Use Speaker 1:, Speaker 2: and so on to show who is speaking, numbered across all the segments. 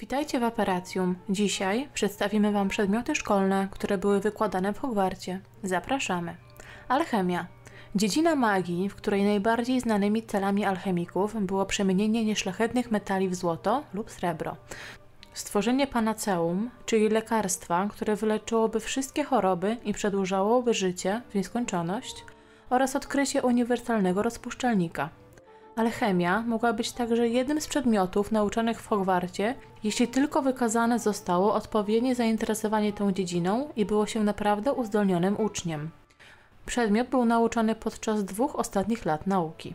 Speaker 1: Witajcie w Operacjum. Dzisiaj przedstawimy Wam przedmioty szkolne, które były wykładane w Hogwarcie. Zapraszamy. Alchemia. Dziedzina magii, w której najbardziej znanymi celami alchemików było przemienienie nieszlachetnych metali w złoto lub srebro. Stworzenie panaceum, czyli lekarstwa, które wyleczyłoby wszystkie choroby i przedłużałoby życie w nieskończoność, oraz odkrycie uniwersalnego rozpuszczalnika. Alchemia mogła być także jednym z przedmiotów nauczanych w Hogwarcie, jeśli tylko wykazane zostało odpowiednie zainteresowanie tą dziedziną i było się naprawdę uzdolnionym uczniem. Przedmiot był nauczany podczas dwóch ostatnich lat nauki.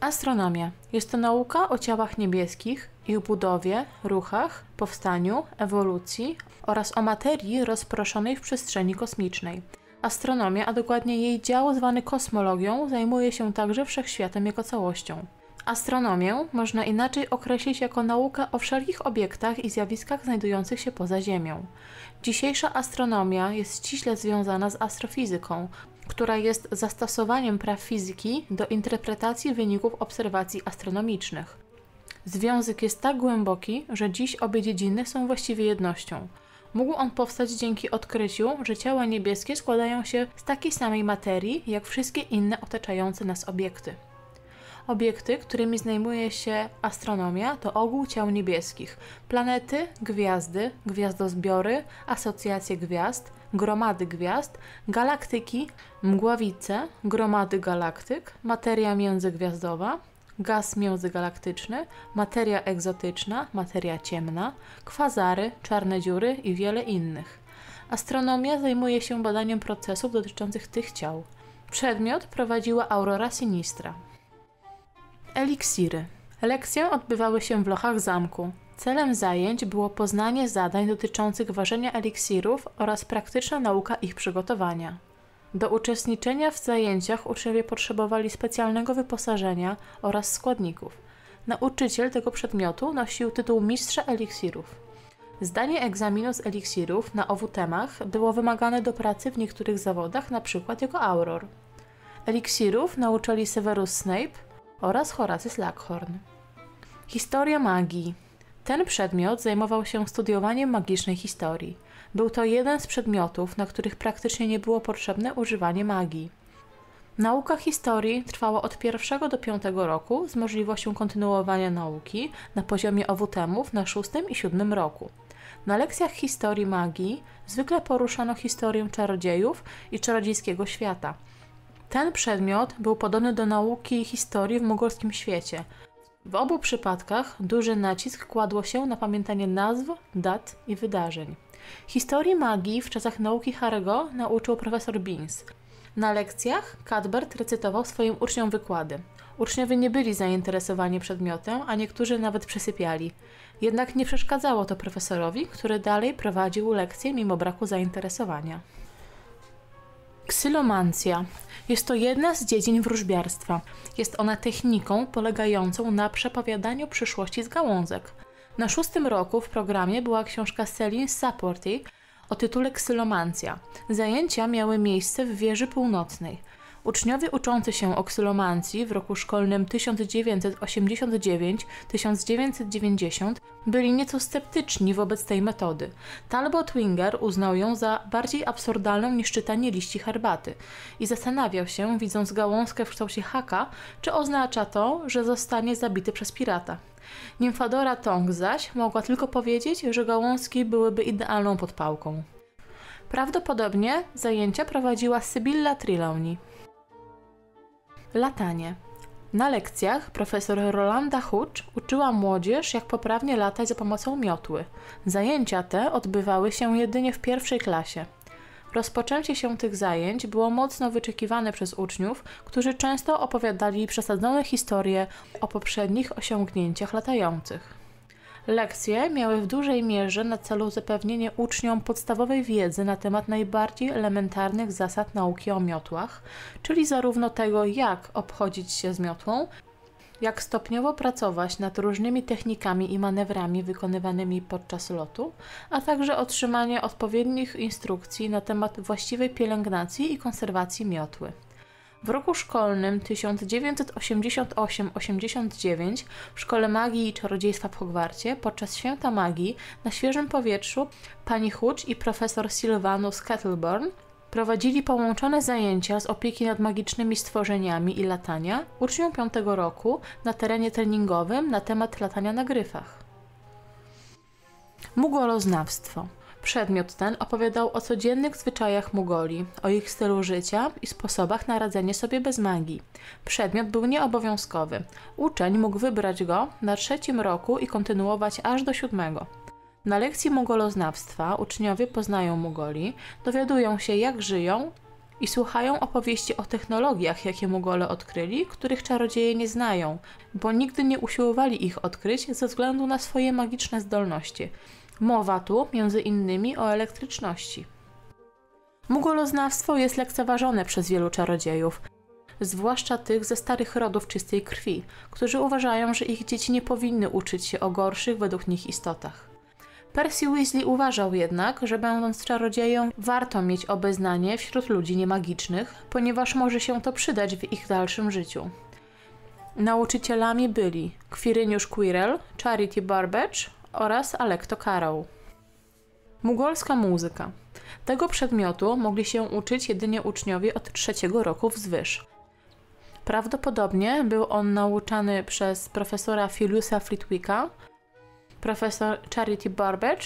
Speaker 1: Astronomia jest to nauka o ciałach niebieskich, ich budowie, ruchach, powstaniu, ewolucji oraz o materii rozproszonej w przestrzeni kosmicznej. Astronomia, a dokładnie jej dział zwany kosmologią, zajmuje się także wszechświatem jako całością. Astronomię można inaczej określić jako naukę o wszelkich obiektach i zjawiskach znajdujących się poza Ziemią. Dzisiejsza astronomia jest ściśle związana z astrofizyką, która jest zastosowaniem praw fizyki do interpretacji wyników obserwacji astronomicznych. Związek jest tak głęboki, że dziś obie dziedziny są właściwie jednością. Mógł on powstać dzięki odkryciu, że ciała niebieskie składają się z takiej samej materii jak wszystkie inne otaczające nas obiekty. Obiekty, którymi zajmuje się astronomia, to ogół ciał niebieskich, planety, gwiazdy, gwiazdozbiory, asocjacje gwiazd, gromady gwiazd, galaktyki, mgławice, gromady galaktyk, materia międzygwiazdowa, gaz międzygalaktyczny, materia egzotyczna, materia ciemna, kwazary, czarne dziury i wiele innych. Astronomia zajmuje się badaniem procesów dotyczących tych ciał. Przedmiot prowadziła Aurora Sinistra. Eliksiry. Lekcje odbywały się w lochach zamku. Celem zajęć było poznanie zadań dotyczących ważenia eliksirów oraz praktyczna nauka ich przygotowania. Do uczestniczenia w zajęciach uczniowie potrzebowali specjalnego wyposażenia oraz składników. Nauczyciel tego przedmiotu nosił tytuł mistrza eliksirów. Zdanie egzaminu z eliksirów na owu temach było wymagane do pracy w niektórych zawodach, np. jako auror. Eliksirów nauczali Severus Snape oraz Horace Slughorn. Historia magii. Ten przedmiot zajmował się studiowaniem magicznej historii. Był to jeden z przedmiotów, na których praktycznie nie było potrzebne używanie magii. Nauka historii trwała od pierwszego do piątego roku z możliwością kontynuowania nauki na poziomie owutemów na szóstym i siódmym roku. Na lekcjach historii magii zwykle poruszano historię czarodziejów i czarodziejskiego świata. Ten przedmiot był podobny do nauki historii w mogolskim świecie. W obu przypadkach duży nacisk kładło się na pamiętanie nazw, dat i wydarzeń. Historii magii w czasach nauki Harego nauczył profesor Beans. Na lekcjach Cadbert recytował swoim uczniom wykłady. Uczniowie nie byli zainteresowani przedmiotem, a niektórzy nawet przesypiali. Jednak nie przeszkadzało to profesorowi, który dalej prowadził lekcje mimo braku zainteresowania. Ksylomancja. Jest to jedna z dziedzin wróżbiarstwa. Jest ona techniką polegającą na przepowiadaniu przyszłości z gałązek. Na szóstym roku w programie była książka Celine Saporty o tytule Ksylomancja. Zajęcia miały miejsce w wieży północnej. Uczniowie uczący się o ksylomancji w roku szkolnym 1989-1990 byli nieco sceptyczni wobec tej metody. Talbot Winger uznał ją za bardziej absurdalną niż czytanie liści herbaty i zastanawiał się, widząc gałązkę w kształcie haka, czy oznacza to, że zostanie zabity przez pirata. Nimfadora Tong zaś mogła tylko powiedzieć, że gałązki byłyby idealną podpałką. Prawdopodobnie zajęcia prowadziła Sybilla Trelawney. Latanie. Na lekcjach profesor Rolanda Hucz uczyła młodzież, jak poprawnie latać za pomocą miotły. Zajęcia te odbywały się jedynie w pierwszej klasie. Rozpoczęcie się tych zajęć było mocno wyczekiwane przez uczniów, którzy często opowiadali przesadzone historie o poprzednich osiągnięciach latających. Lekcje miały w dużej mierze na celu zapewnienie uczniom podstawowej wiedzy na temat najbardziej elementarnych zasad nauki o miotłach, czyli zarówno tego, jak obchodzić się z miotłą, jak stopniowo pracować nad różnymi technikami i manewrami wykonywanymi podczas lotu, a także otrzymanie odpowiednich instrukcji na temat właściwej pielęgnacji i konserwacji miotły. W roku szkolnym 1988-89 w Szkole Magii i Czarodziejstwa w Hogwarcie podczas Święta Magii na świeżym powietrzu pani Hutch i profesor Sylvanus Kettleburn prowadzili połączone zajęcia z opieki nad magicznymi stworzeniami i latania uczniom piątego roku na terenie treningowym na temat latania na gryfach. Mugoloznawstwo. Przedmiot ten opowiadał o codziennych zwyczajach Mugoli, o ich stylu życia i sposobach na radzenie sobie bez magii. Przedmiot był nieobowiązkowy. Uczeń mógł wybrać go na trzecim roku i kontynuować aż do siódmego. Na lekcji mugoloznawstwa uczniowie poznają Mugoli, dowiadują się jak żyją i słuchają opowieści o technologiach, jakie Mugole odkryli, których czarodzieje nie znają, bo nigdy nie usiłowali ich odkryć ze względu na swoje magiczne zdolności. Mowa tu między innymi o elektryczności. Mugoloznawstwo jest lekceważone przez wielu czarodziejów, zwłaszcza tych ze starych rodów czystej krwi, którzy uważają, że ich dzieci nie powinny uczyć się o gorszych według nich istotach. Percy Weasley uważał jednak, że będąc czarodzieją, warto mieć obeznanie wśród ludzi niemagicznych, ponieważ może się to przydać w ich dalszym życiu. Nauczycielami byli Quirinius Quirrell, Charity Barbage oraz Alecto Carroll. Mugolska muzyka. Tego przedmiotu mogli się uczyć jedynie uczniowie od trzeciego roku wzwyż. Prawdopodobnie był on nauczany przez profesora Philiusa Flitwicka, profesor Charity Barbage,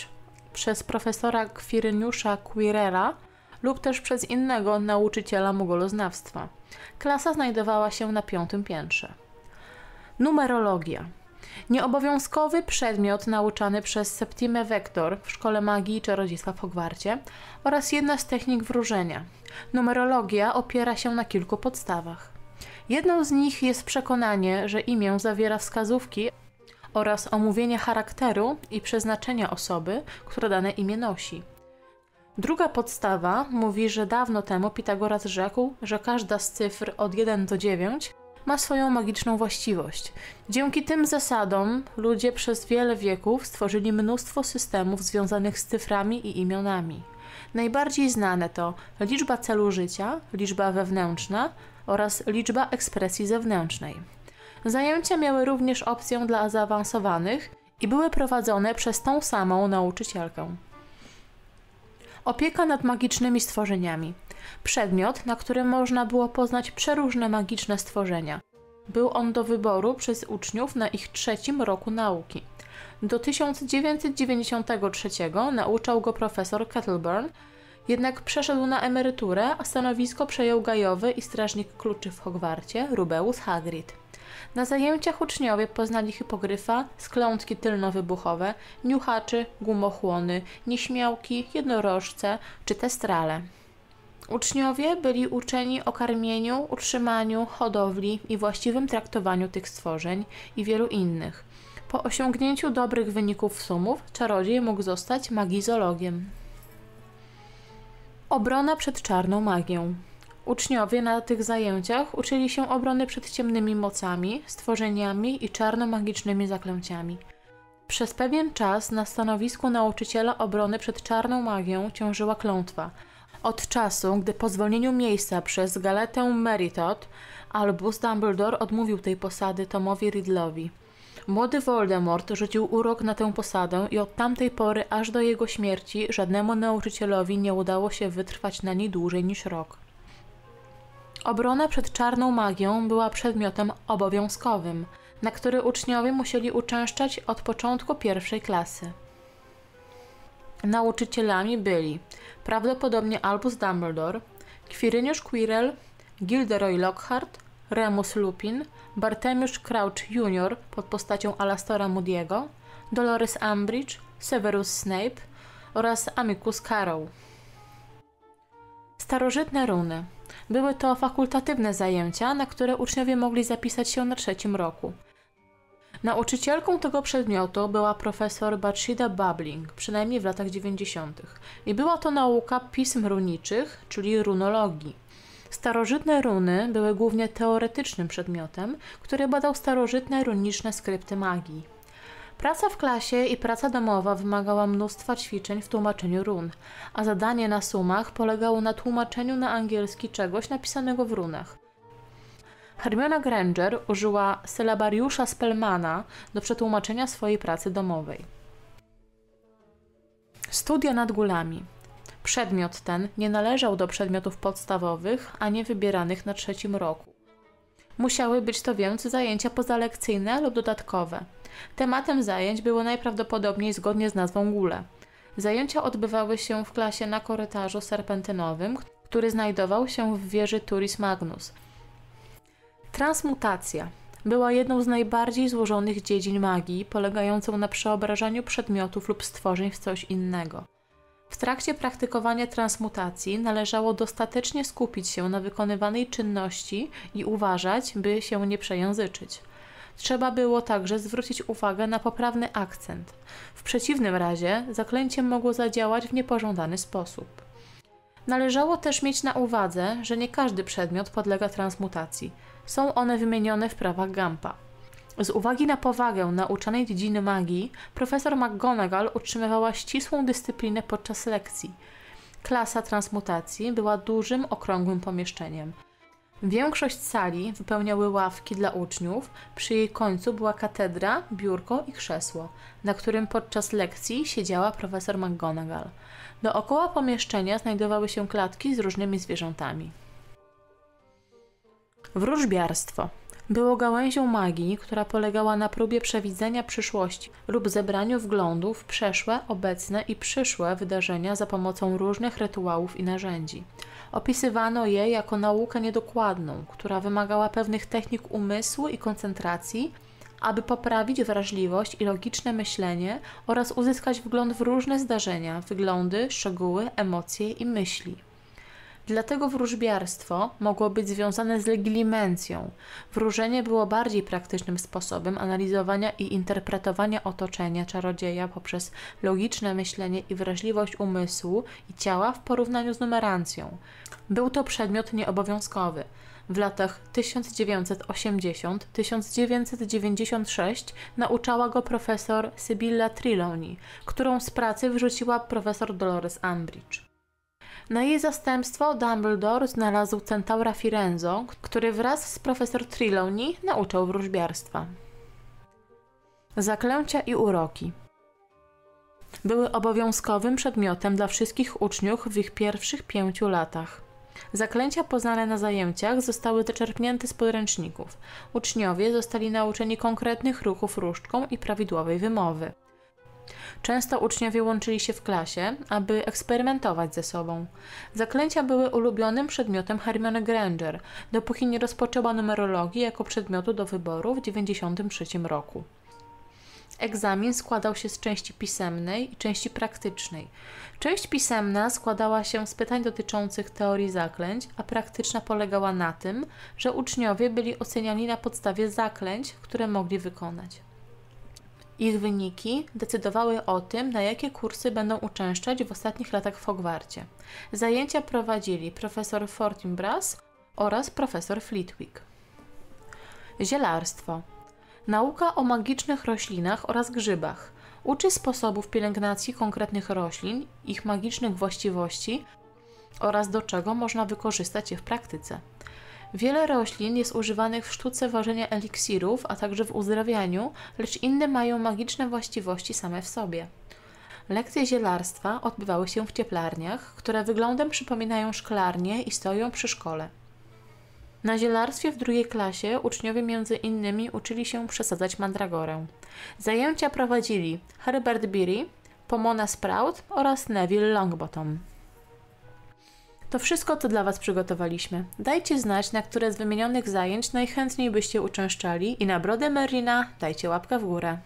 Speaker 1: przez profesora Kwiryniusza Quirera lub też przez innego nauczyciela mugoloznawstwa. Klasa znajdowała się na piątym piętrze. Numerologia. Nieobowiązkowy przedmiot nauczany przez Septimę Vector w Szkole Magii i Czarodziejstwa w Hogwarcie oraz jedna z technik wróżenia. Numerologia opiera się na kilku podstawach. Jedną z nich jest przekonanie, że imię zawiera wskazówki oraz omówienie charakteru i przeznaczenia osoby, która dane imię nosi. Druga podstawa mówi, że dawno temu Pitagoras rzekł, że każda z cyfr od 1 do 9 ma swoją magiczną właściwość. Dzięki tym zasadom ludzie przez wiele wieków stworzyli mnóstwo systemów związanych z cyframi i imionami. Najbardziej znane to liczba celu życia, liczba wewnętrzna oraz liczba ekspresji zewnętrznej. Zajęcia miały również opcję dla zaawansowanych i były prowadzone przez tą samą nauczycielkę. Opieka nad magicznymi stworzeniami. Przedmiot, na którym można było poznać przeróżne magiczne stworzenia. Był on do wyboru przez uczniów na ich trzecim roku nauki. Do 1993 nauczał go profesor Kettleburn, jednak przeszedł na emeryturę, a stanowisko przejął gajowy i strażnik kluczy w Hogwarcie, Rubeus Hagrid. Na zajęciach uczniowie poznali hipogryfa, sklątki tylnowybuchowe, niuchaczy, gumochłony, nieśmiałki, jednorożce czy testrale. Uczniowie byli uczeni o karmieniu, utrzymaniu, hodowli i właściwym traktowaniu tych stworzeń i wielu innych. Po osiągnięciu dobrych wyników sumów, czarodziej mógł zostać magizologiem. Obrona przed czarną magią. Uczniowie na tych zajęciach uczyli się obrony przed ciemnymi mocami, stworzeniami i czarno-magicznymi zaklęciami. Przez pewien czas na stanowisku nauczyciela obrony przed czarną magią ciążyła klątwa. Od czasu, gdy po zwolnieniu miejsca przez Galetę Meritot, Albus Dumbledore odmówił tej posady Tomowi Riddle'owi. Młody Voldemort rzucił urok na tę posadę i od tamtej pory aż do jego śmierci żadnemu nauczycielowi nie udało się wytrwać na niej dłużej niż rok. Obrona przed czarną magią była przedmiotem obowiązkowym, na który uczniowie musieli uczęszczać od początku pierwszej klasy. Nauczycielami byli prawdopodobnie Albus Dumbledore, Quirinius Quirrell, Gilderoy Lockhart, Remus Lupin, Bartemiusz Crouch Jr. pod postacią Alastora Moody'ego, Dolores Umbridge, Severus Snape oraz Amicus Carroll. Starożytne runy – były to fakultatywne zajęcia, na które uczniowie mogli zapisać się na trzecim roku. Nauczycielką tego przedmiotu była profesor Batshida Babling, przynajmniej w latach 90. I była to nauka pism runiczych, czyli runologii. Starożytne runy były głównie teoretycznym przedmiotem, który badał starożytne runiczne skrypty magii. Praca w klasie i praca domowa wymagała mnóstwa ćwiczeń w tłumaczeniu run, a zadanie na sumach polegało na tłumaczeniu na angielski czegoś napisanego w runach. Hermiona Granger użyła sylabariusza Spellmana do przetłumaczenia swojej pracy domowej. Studia nad gulami. Przedmiot ten nie należał do przedmiotów podstawowych, a nie wybieranych na trzecim roku. Musiały być to więc zajęcia pozalekcyjne lub dodatkowe. Tematem zajęć było najprawdopodobniej zgodnie z nazwą gule. Zajęcia odbywały się w klasie na korytarzu serpentynowym, który znajdował się w wieży Turis Magnus. Transmutacja była jedną z najbardziej złożonych dziedzin magii, polegającą na przeobrażaniu przedmiotów lub stworzeń w coś innego. W trakcie praktykowania transmutacji należało dostatecznie skupić się na wykonywanej czynności i uważać, by się nie przejęzyczyć. Trzeba było także zwrócić uwagę na poprawny akcent. W przeciwnym razie zaklęcie mogło zadziałać w niepożądany sposób. Należało też mieć na uwadze, że nie każdy przedmiot podlega transmutacji. Są one wymienione w prawach Gampa. Z uwagi na powagę nauczanej dziedziny magii, profesor McGonagall utrzymywała ścisłą dyscyplinę podczas lekcji. Klasa transmutacji była dużym, okrągłym pomieszczeniem. Większość sali wypełniały ławki dla uczniów, przy jej końcu była katedra, biurko i krzesło, na którym podczas lekcji siedziała profesor McGonagall. Dookoła pomieszczenia znajdowały się klatki z różnymi zwierzętami. Wróżbiarstwo było gałęzią magii, która polegała na próbie przewidzenia przyszłości lub zebraniu wglądów w przeszłe, obecne i przyszłe wydarzenia za pomocą różnych rytuałów i narzędzi. Opisywano je jako naukę niedokładną, która wymagała pewnych technik umysłu i koncentracji, aby poprawić wrażliwość i logiczne myślenie oraz uzyskać wgląd w różne zdarzenia, wyglądy, szczegóły, emocje i myśli. Dlatego wróżbiarstwo mogło być związane z legilimencją. Wróżenie było bardziej praktycznym sposobem analizowania i interpretowania otoczenia czarodzieja poprzez logiczne myślenie i wrażliwość umysłu i ciała w porównaniu z numerancją. Był to przedmiot nieobowiązkowy. W latach 1980-1996 nauczała go profesor Sybilla Trelawney, którą z pracy wyrzuciła profesor Dolores Umbridge. Na jej zastępstwo Dumbledore znalazł centaura Firenzo, który wraz z profesor Trelawney nauczał wróżbiarstwa. Zaklęcia i uroki były obowiązkowym przedmiotem dla wszystkich uczniów w ich pierwszych pięciu latach. Zaklęcia poznane na zajęciach zostały zaczerpnięte z podręczników. Uczniowie zostali nauczeni konkretnych ruchów różdżką i prawidłowej wymowy. Często uczniowie łączyli się w klasie, aby eksperymentować ze sobą. Zaklęcia były ulubionym przedmiotem Hermione Granger, dopóki nie rozpoczęła numerologii jako przedmiotu do wyboru w 1993 roku. Egzamin składał się z części pisemnej i części praktycznej. Część pisemna składała się z pytań dotyczących teorii zaklęć, a praktyczna polegała na tym, że uczniowie byli oceniani na podstawie zaklęć, które mogli wykonać. Ich wyniki decydowały o tym, na jakie kursy będą uczęszczać w ostatnich latach w Hogwarcie. Zajęcia prowadzili profesor Fortinbras oraz profesor Flitwick. Zielarstwo. Nauka o magicznych roślinach oraz grzybach. Uczy sposobów pielęgnacji konkretnych roślin, ich magicznych właściwości oraz do czego można wykorzystać je w praktyce. Wiele roślin jest używanych w sztuce ważenia eliksirów, a także w uzdrawianiu, lecz inne mają magiczne właściwości same w sobie. Lekcje zielarstwa odbywały się w cieplarniach, które wyglądem przypominają szklarnie i stoją przy szkole. Na zielarstwie w drugiej klasie uczniowie między innymi uczyli się przesadzać mandragorę. Zajęcia prowadzili Herbert Beery, Pomona Sprout oraz Neville Longbottom. To wszystko, co dla Was przygotowaliśmy. Dajcie znać, na które z wymienionych zajęć najchętniej byście uczęszczali i na brodę Merlina dajcie łapkę w górę.